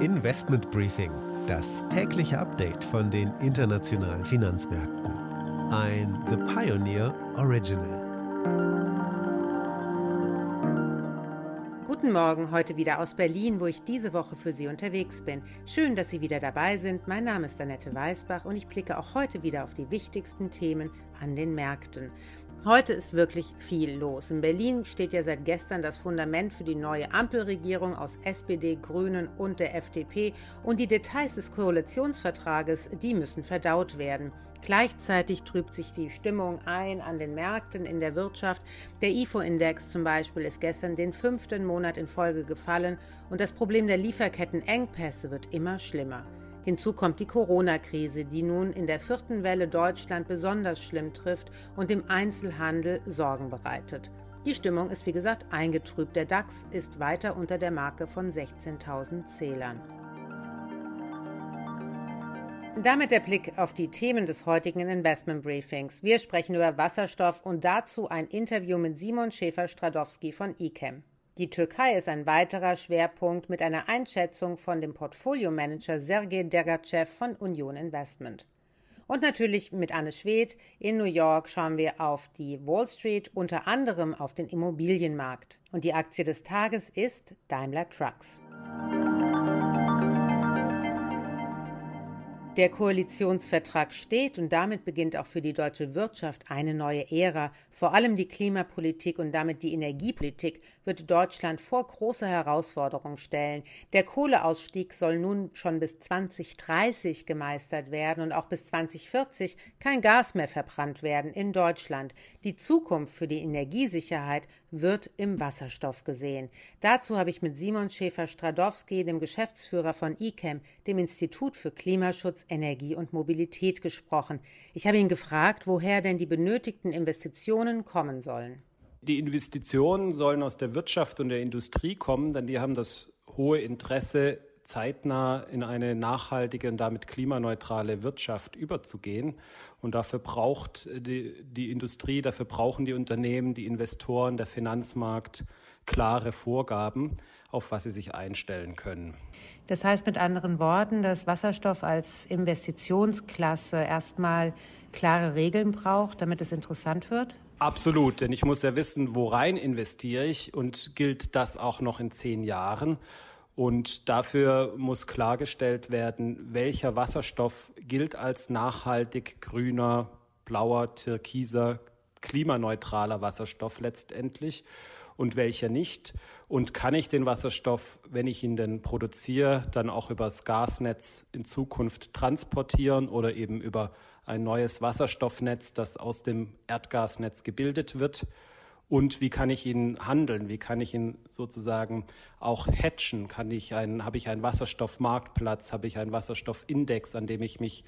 Investment Briefing, das tägliche Update von den internationalen Finanzmärkten. Ein The Pioneer Original. Guten Morgen, heute wieder aus Berlin, wo ich diese Woche für Sie unterwegs bin. Schön, dass Sie wieder dabei sind. Mein Name ist Annette Weißbach und ich blicke auch heute wieder auf die wichtigsten Themen an den Märkten. Heute ist wirklich viel los. In Berlin steht ja seit gestern das Fundament für die neue Ampelregierung aus SPD, Grünen und der FDP und die Details des Koalitionsvertrages, die müssen verdaut werden. Gleichzeitig trübt sich die Stimmung ein an den Märkten in der Wirtschaft. Der IFO-Index zum Beispiel ist gestern den fünften Monat in Folge gefallen und das Problem der Lieferkettenengpässe wird immer schlimmer. Hinzu kommt die Corona-Krise, die nun in der vierten Welle Deutschland besonders schlimm trifft und dem Einzelhandel Sorgen bereitet. Die Stimmung ist wie gesagt eingetrübt. Der DAX ist weiter unter der Marke von 16.000 Zählern. Damit der Blick auf die Themen des heutigen Investment Briefings. Wir sprechen über Wasserstoff und dazu ein Interview mit Simon Schäfer-Stradowski von ICAM. Die Türkei ist ein weiterer Schwerpunkt mit einer Einschätzung von dem Portfoliomanager Sergei Dergachev von Union Investment. Und natürlich mit Anne Schwedt in New York schauen wir auf die Wall Street, unter anderem auf den Immobilienmarkt. Und die Aktie des Tages ist Daimler Trucks. Der Koalitionsvertrag steht und damit beginnt auch für die deutsche Wirtschaft eine neue Ära. Vor allem die Klimapolitik und damit die Energiepolitik wird Deutschland vor große Herausforderungen stellen. Der Kohleausstieg soll nun schon bis 2030 gemeistert werden und auch bis 2040 kein Gas mehr verbrannt werden in Deutschland. Die Zukunft für die Energiesicherheit wird im Wasserstoff gesehen. Dazu habe ich mit Simon Schäfer-Stradowski, dem Geschäftsführer von ICAM, dem Institut für Klimaschutz, Energie und Mobilität, gesprochen. Ich habe ihn gefragt, woher denn die benötigten Investitionen kommen sollen. Die Investitionen sollen aus der Wirtschaft und der Industrie kommen, denn die haben das hohe Interesse, zeitnah in eine nachhaltige und damit klimaneutrale Wirtschaft überzugehen. Und dafür braucht die, die Industrie, dafür brauchen die Unternehmen, die Investoren, der Finanzmarkt klare Vorgaben, auf was sie sich einstellen können. Das heißt mit anderen Worten, dass Wasserstoff als Investitionsklasse erstmal klare Regeln braucht, damit es interessant wird? Absolut, denn ich muss ja wissen, worein investiere ich und gilt das auch noch in zehn Jahren. Und dafür muss klargestellt werden, welcher Wasserstoff gilt als nachhaltig grüner, blauer, türkiser, klimaneutraler Wasserstoff letztendlich und welcher nicht. Und kann ich den Wasserstoff, wenn ich ihn denn produziere, dann auch übers Gasnetz in Zukunft transportieren oder eben über ein neues Wasserstoffnetz, das aus dem Erdgasnetz gebildet wird. Und wie kann ich ihn handeln? Wie kann ich ihn sozusagen auch hatchen? Kann ich einen, habe ich einen Wasserstoffmarktplatz? Habe ich einen Wasserstoffindex, an dem ich mich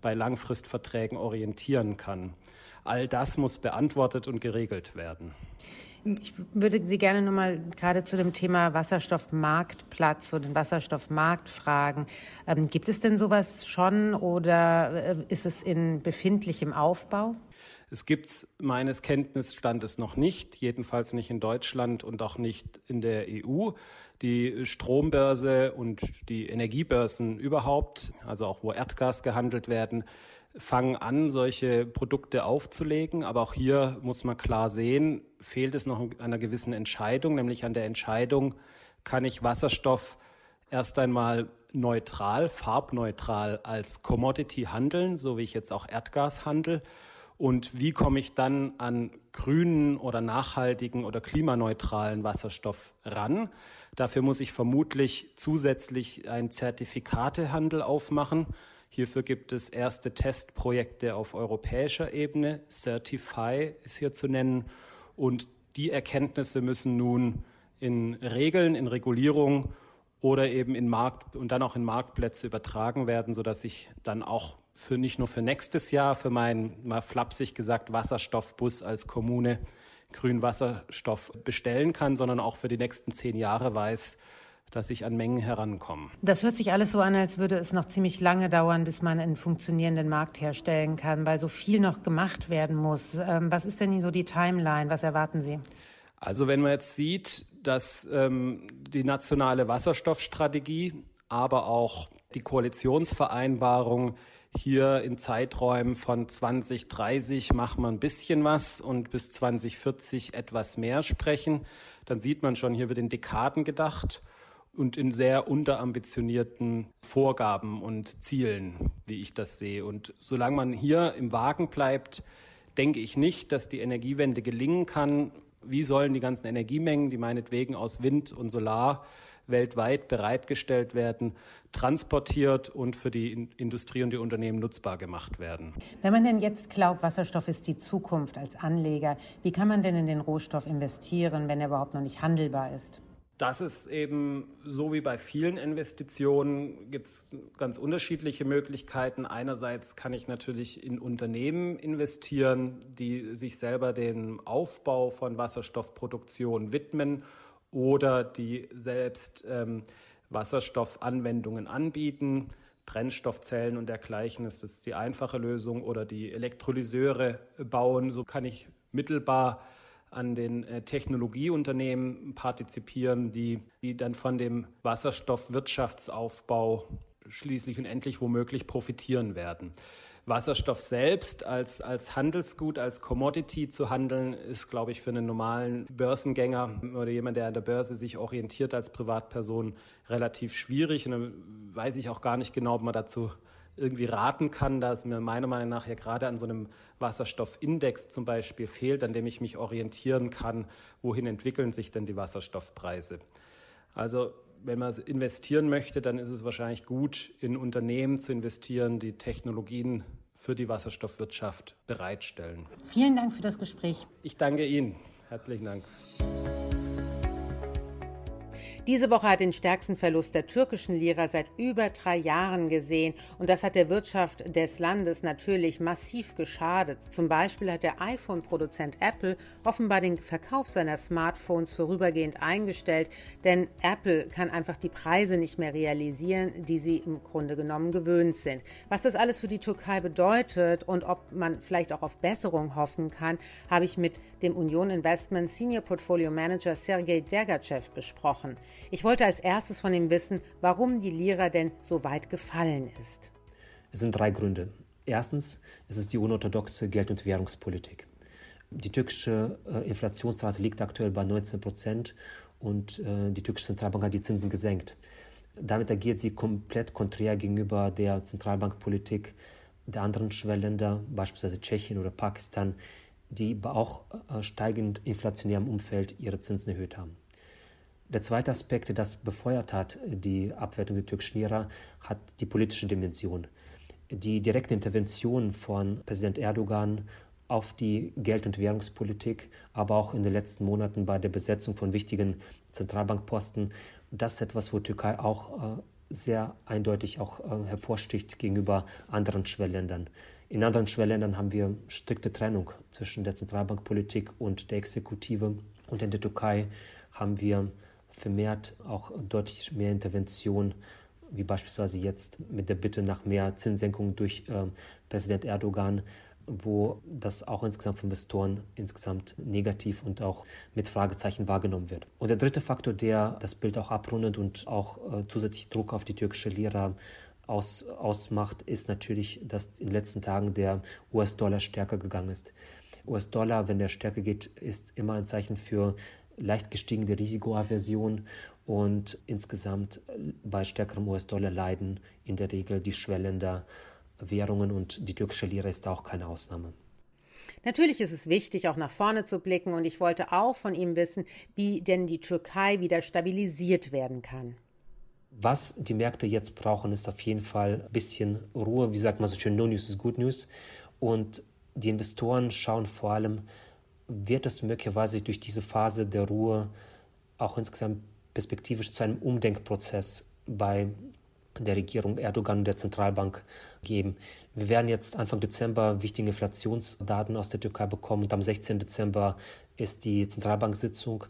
bei Langfristverträgen orientieren kann? All das muss beantwortet und geregelt werden. Ich würde Sie gerne nochmal gerade zu dem Thema Wasserstoffmarktplatz und den Wasserstoffmarkt fragen. Ähm, gibt es denn sowas schon oder äh, ist es in befindlichem Aufbau? Es gibt es meines Kenntnisstandes noch nicht, jedenfalls nicht in Deutschland und auch nicht in der EU. Die Strombörse und die Energiebörsen überhaupt, also auch wo Erdgas gehandelt werden, fangen an, solche Produkte aufzulegen. Aber auch hier muss man klar sehen, fehlt es noch an einer gewissen Entscheidung, nämlich an der Entscheidung, kann ich Wasserstoff erst einmal neutral, farbneutral als Commodity handeln, so wie ich jetzt auch Erdgas handle. Und wie komme ich dann an grünen oder nachhaltigen oder klimaneutralen Wasserstoff ran? Dafür muss ich vermutlich zusätzlich einen Zertifikatehandel aufmachen. Hierfür gibt es erste Testprojekte auf europäischer Ebene. Certify ist hier zu nennen. Und die Erkenntnisse müssen nun in Regeln, in Regulierung oder eben in Markt und dann auch in Marktplätze übertragen werden, sodass ich dann auch für nicht nur für nächstes Jahr für meinen mal flapsig gesagt Wasserstoffbus als Kommune grünen Wasserstoff bestellen kann, sondern auch für die nächsten zehn Jahre weiß, dass ich an Mengen herankomme. Das hört sich alles so an, als würde es noch ziemlich lange dauern, bis man einen funktionierenden Markt herstellen kann, weil so viel noch gemacht werden muss. Ähm, was ist denn so die Timeline? Was erwarten Sie? Also wenn man jetzt sieht, dass ähm, die nationale Wasserstoffstrategie, aber auch die Koalitionsvereinbarung hier in Zeiträumen von 2030 machen wir ein bisschen was und bis 2040 etwas mehr sprechen, dann sieht man schon, hier wird in Dekaden gedacht und in sehr unterambitionierten Vorgaben und Zielen, wie ich das sehe. Und solange man hier im Wagen bleibt, denke ich nicht, dass die Energiewende gelingen kann, wie sollen die ganzen Energiemengen, die meinetwegen aus Wind und Solar weltweit bereitgestellt werden, transportiert und für die Industrie und die Unternehmen nutzbar gemacht werden. Wenn man denn jetzt glaubt, Wasserstoff ist die Zukunft als Anleger, wie kann man denn in den Rohstoff investieren, wenn er überhaupt noch nicht handelbar ist? Das ist eben so wie bei vielen Investitionen, gibt es ganz unterschiedliche Möglichkeiten. Einerseits kann ich natürlich in Unternehmen investieren, die sich selber dem Aufbau von Wasserstoffproduktion widmen oder die selbst ähm, Wasserstoffanwendungen anbieten. Brennstoffzellen und dergleichen ist das die einfache Lösung oder die Elektrolyseure bauen. So kann ich mittelbar an den äh, Technologieunternehmen partizipieren, die, die dann von dem Wasserstoffwirtschaftsaufbau schließlich und endlich womöglich profitieren werden. Wasserstoff selbst als, als Handelsgut, als Commodity zu handeln, ist, glaube ich, für einen normalen Börsengänger oder jemand, der an der Börse sich orientiert als Privatperson, relativ schwierig. Und dann weiß ich auch gar nicht genau, ob man dazu irgendwie raten kann, da es mir meiner Meinung nach ja gerade an so einem Wasserstoffindex zum Beispiel fehlt, an dem ich mich orientieren kann, wohin entwickeln sich denn die Wasserstoffpreise. Also wenn man investieren möchte, dann ist es wahrscheinlich gut, in Unternehmen zu investieren, die Technologien für die Wasserstoffwirtschaft bereitstellen. Vielen Dank für das Gespräch. Ich danke Ihnen. Herzlichen Dank. Diese Woche hat den stärksten Verlust der türkischen Lira seit über drei Jahren gesehen und das hat der Wirtschaft des Landes natürlich massiv geschadet. Zum Beispiel hat der iPhone-Produzent Apple offenbar den Verkauf seiner Smartphones vorübergehend eingestellt, denn Apple kann einfach die Preise nicht mehr realisieren, die sie im Grunde genommen gewöhnt sind. Was das alles für die Türkei bedeutet und ob man vielleicht auch auf Besserung hoffen kann, habe ich mit dem Union Investment Senior Portfolio Manager Sergei Dergachev besprochen. Ich wollte als erstes von ihm wissen, warum die Lira denn so weit gefallen ist. Es sind drei Gründe. Erstens, es ist die unorthodoxe Geld- und Währungspolitik. Die türkische äh, Inflationsrate liegt aktuell bei 19 Prozent und äh, die türkische Zentralbank hat die Zinsen gesenkt. Damit agiert sie komplett konträr gegenüber der Zentralbankpolitik der anderen Schwellenländer, beispielsweise Tschechien oder Pakistan, die auch äh, steigend inflationärem Umfeld ihre Zinsen erhöht haben. Der zweite Aspekt, der das befeuert hat, die Abwertung der türkischen Lira, hat die politische Dimension. Die direkte Intervention von Präsident Erdogan auf die Geld- und Währungspolitik, aber auch in den letzten Monaten bei der Besetzung von wichtigen Zentralbankposten, das ist etwas, wo Türkei auch äh, sehr eindeutig auch äh, hervorsticht gegenüber anderen Schwellenländern. In anderen Schwellenländern haben wir strikte Trennung zwischen der Zentralbankpolitik und der Exekutive. Und in der Türkei haben wir vermehrt auch deutlich mehr Intervention, wie beispielsweise jetzt mit der Bitte nach mehr Zinssenkungen durch äh, Präsident Erdogan, wo das auch insgesamt von Investoren insgesamt negativ und auch mit Fragezeichen wahrgenommen wird. Und der dritte Faktor, der das Bild auch abrundet und auch äh, zusätzlich Druck auf die türkische Lira aus, ausmacht, ist natürlich, dass in den letzten Tagen der US-Dollar stärker gegangen ist. US-Dollar, wenn der stärker geht, ist immer ein Zeichen für leicht gestiegene Risikoaversion und insgesamt bei stärkerem US-Dollar leiden in der Regel die schwellender Währungen und die türkische Lira ist auch keine Ausnahme. Natürlich ist es wichtig, auch nach vorne zu blicken und ich wollte auch von ihm wissen, wie denn die Türkei wieder stabilisiert werden kann. Was die Märkte jetzt brauchen, ist auf jeden Fall ein bisschen Ruhe. Wie sagt man so schön, no news is good news. Und die Investoren schauen vor allem wird es möglicherweise durch diese Phase der Ruhe auch insgesamt perspektivisch zu einem Umdenkprozess bei der Regierung Erdogan und der Zentralbank geben. Wir werden jetzt Anfang Dezember wichtige Inflationsdaten aus der Türkei bekommen und am 16. Dezember ist die Zentralbank-Sitzung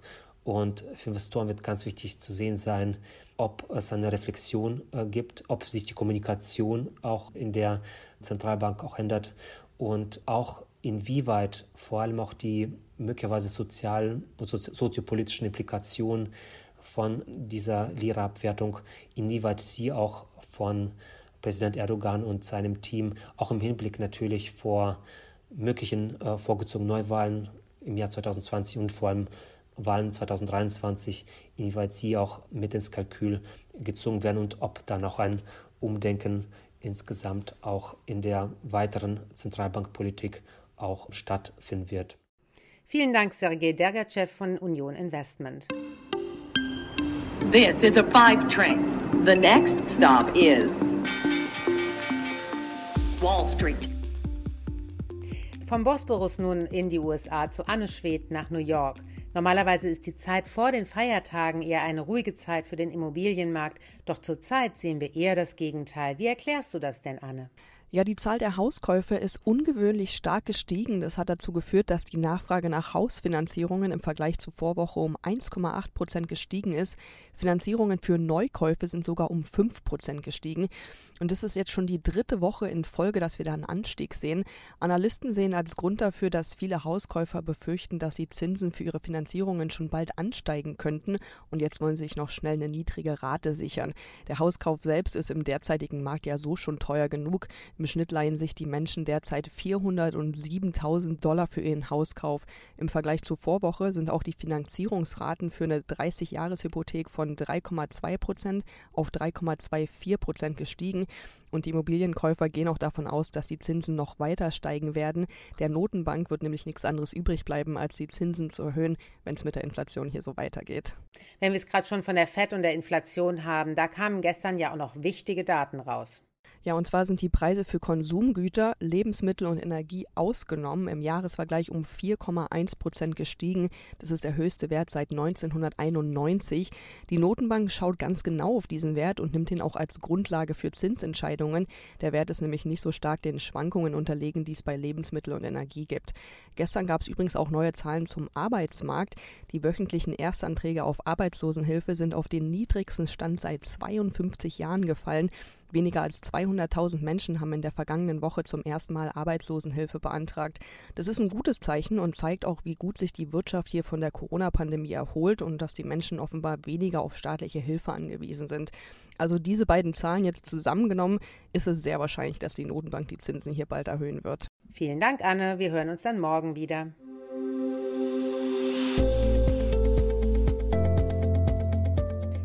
und für Investoren wird ganz wichtig zu sehen sein, ob es eine Reflexion äh, gibt, ob sich die Kommunikation auch in der Zentralbank auch ändert und auch inwieweit vor allem auch die möglicherweise sozialen und soziopolitischen Implikationen von dieser Lira-Abwertung, inwieweit sie auch von Präsident Erdogan und seinem Team auch im Hinblick natürlich vor möglichen äh, vorgezogenen Neuwahlen im Jahr 2020 und vor allem Wahlen 2023, inwieweit sie auch mit ins Kalkül gezogen werden und ob dann auch ein Umdenken insgesamt auch in der weiteren Zentralbankpolitik auch stattfinden wird. Vielen Dank, Sergei Dergachev von Union Investment. This is a five train. The next stop is Wall Street. Vom Bosporus nun in die USA zu Anne Schwedt nach New York. Normalerweise ist die Zeit vor den Feiertagen eher eine ruhige Zeit für den Immobilienmarkt, doch zurzeit sehen wir eher das Gegenteil. Wie erklärst du das denn, Anne? Ja, die Zahl der Hauskäufe ist ungewöhnlich stark gestiegen. Das hat dazu geführt, dass die Nachfrage nach Hausfinanzierungen im Vergleich zur Vorwoche um 1,8 Prozent gestiegen ist. Finanzierungen für Neukäufe sind sogar um 5 Prozent gestiegen. Und das ist jetzt schon die dritte Woche in Folge, dass wir da einen Anstieg sehen. Analysten sehen als Grund dafür, dass viele Hauskäufer befürchten, dass die Zinsen für ihre Finanzierungen schon bald ansteigen könnten. Und jetzt wollen sie sich noch schnell eine niedrige Rate sichern. Der Hauskauf selbst ist im derzeitigen Markt ja so schon teuer genug. Im Schnitt leihen sich die Menschen derzeit 407.000 Dollar für ihren Hauskauf. Im Vergleich zur Vorwoche sind auch die Finanzierungsraten für eine 30-Jahres-Hypothek von 3,2 Prozent auf 3,24 Prozent gestiegen. Und die Immobilienkäufer gehen auch davon aus, dass die Zinsen noch weiter steigen werden. Der Notenbank wird nämlich nichts anderes übrig bleiben, als die Zinsen zu erhöhen, wenn es mit der Inflation hier so weitergeht. Wenn wir es gerade schon von der FED und der Inflation haben, da kamen gestern ja auch noch wichtige Daten raus. Ja, und zwar sind die Preise für Konsumgüter, Lebensmittel und Energie ausgenommen im Jahresvergleich um 4,1 Prozent gestiegen. Das ist der höchste Wert seit 1991. Die Notenbank schaut ganz genau auf diesen Wert und nimmt ihn auch als Grundlage für Zinsentscheidungen. Der Wert ist nämlich nicht so stark den Schwankungen unterlegen, die es bei Lebensmittel und Energie gibt. Gestern gab es übrigens auch neue Zahlen zum Arbeitsmarkt. Die wöchentlichen Erstanträge auf Arbeitslosenhilfe sind auf den niedrigsten Stand seit 52 Jahren gefallen. Weniger als 200.000 Menschen haben in der vergangenen Woche zum ersten Mal Arbeitslosenhilfe beantragt. Das ist ein gutes Zeichen und zeigt auch, wie gut sich die Wirtschaft hier von der Corona-Pandemie erholt und dass die Menschen offenbar weniger auf staatliche Hilfe angewiesen sind. Also diese beiden Zahlen jetzt zusammengenommen, ist es sehr wahrscheinlich, dass die Notenbank die Zinsen hier bald erhöhen wird. Vielen Dank, Anne. Wir hören uns dann morgen wieder.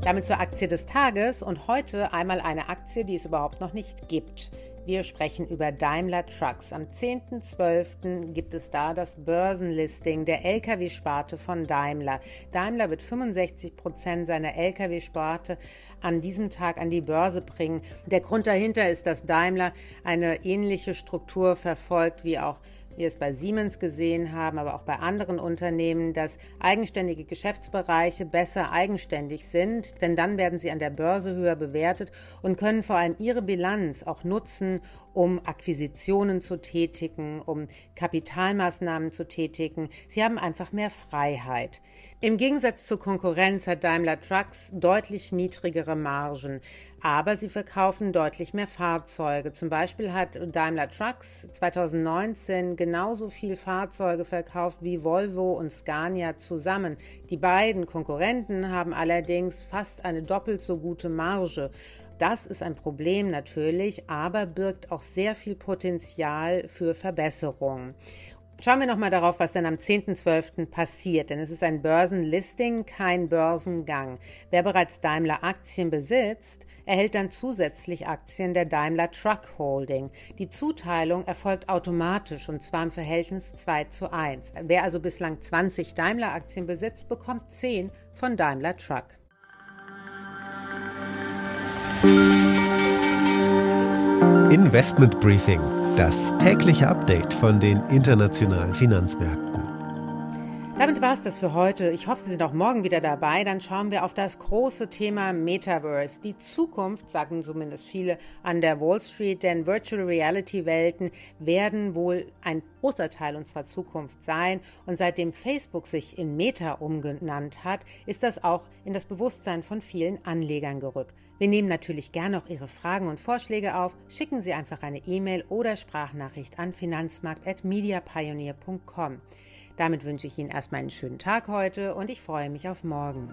Damit zur Aktie des Tages und heute einmal eine Aktie, die es überhaupt noch nicht gibt. Wir sprechen über Daimler Trucks. Am 10.12. gibt es da das Börsenlisting der Lkw-Sparte von Daimler. Daimler wird 65 Prozent seiner Lkw-Sparte an diesem Tag an die Börse bringen. Der Grund dahinter ist, dass Daimler eine ähnliche Struktur verfolgt wie auch wir es bei Siemens gesehen haben, aber auch bei anderen Unternehmen, dass eigenständige Geschäftsbereiche besser eigenständig sind, denn dann werden sie an der Börse höher bewertet und können vor allem ihre Bilanz auch nutzen, um Akquisitionen zu tätigen, um Kapitalmaßnahmen zu tätigen. Sie haben einfach mehr Freiheit. Im Gegensatz zur Konkurrenz hat Daimler Trucks deutlich niedrigere Margen, aber sie verkaufen deutlich mehr Fahrzeuge. Zum Beispiel hat Daimler Trucks 2019 genauso viel Fahrzeuge verkauft wie Volvo und Scania zusammen. Die beiden Konkurrenten haben allerdings fast eine doppelt so gute Marge. Das ist ein Problem natürlich, aber birgt auch sehr viel Potenzial für Verbesserung. Schauen wir nochmal darauf, was dann am 10.12. passiert, denn es ist ein Börsenlisting, kein Börsengang. Wer bereits Daimler-Aktien besitzt, erhält dann zusätzlich Aktien der Daimler Truck Holding. Die Zuteilung erfolgt automatisch und zwar im Verhältnis 2 zu 1. Wer also bislang 20 Daimler-Aktien besitzt, bekommt 10 von Daimler Truck. Investment Briefing das tägliche Update von den internationalen Finanzmärkten. Damit war es das für heute. Ich hoffe, Sie sind auch morgen wieder dabei. Dann schauen wir auf das große Thema Metaverse. Die Zukunft, sagen zumindest viele an der Wall Street, denn Virtual Reality Welten werden wohl ein großer Teil unserer Zukunft sein. Und seitdem Facebook sich in Meta umgenannt hat, ist das auch in das Bewusstsein von vielen Anlegern gerückt. Wir nehmen natürlich gerne auch Ihre Fragen und Vorschläge auf. Schicken Sie einfach eine E-Mail oder Sprachnachricht an finanzmarkt.mediapioneer.com. Damit wünsche ich Ihnen erstmal einen schönen Tag heute und ich freue mich auf morgen.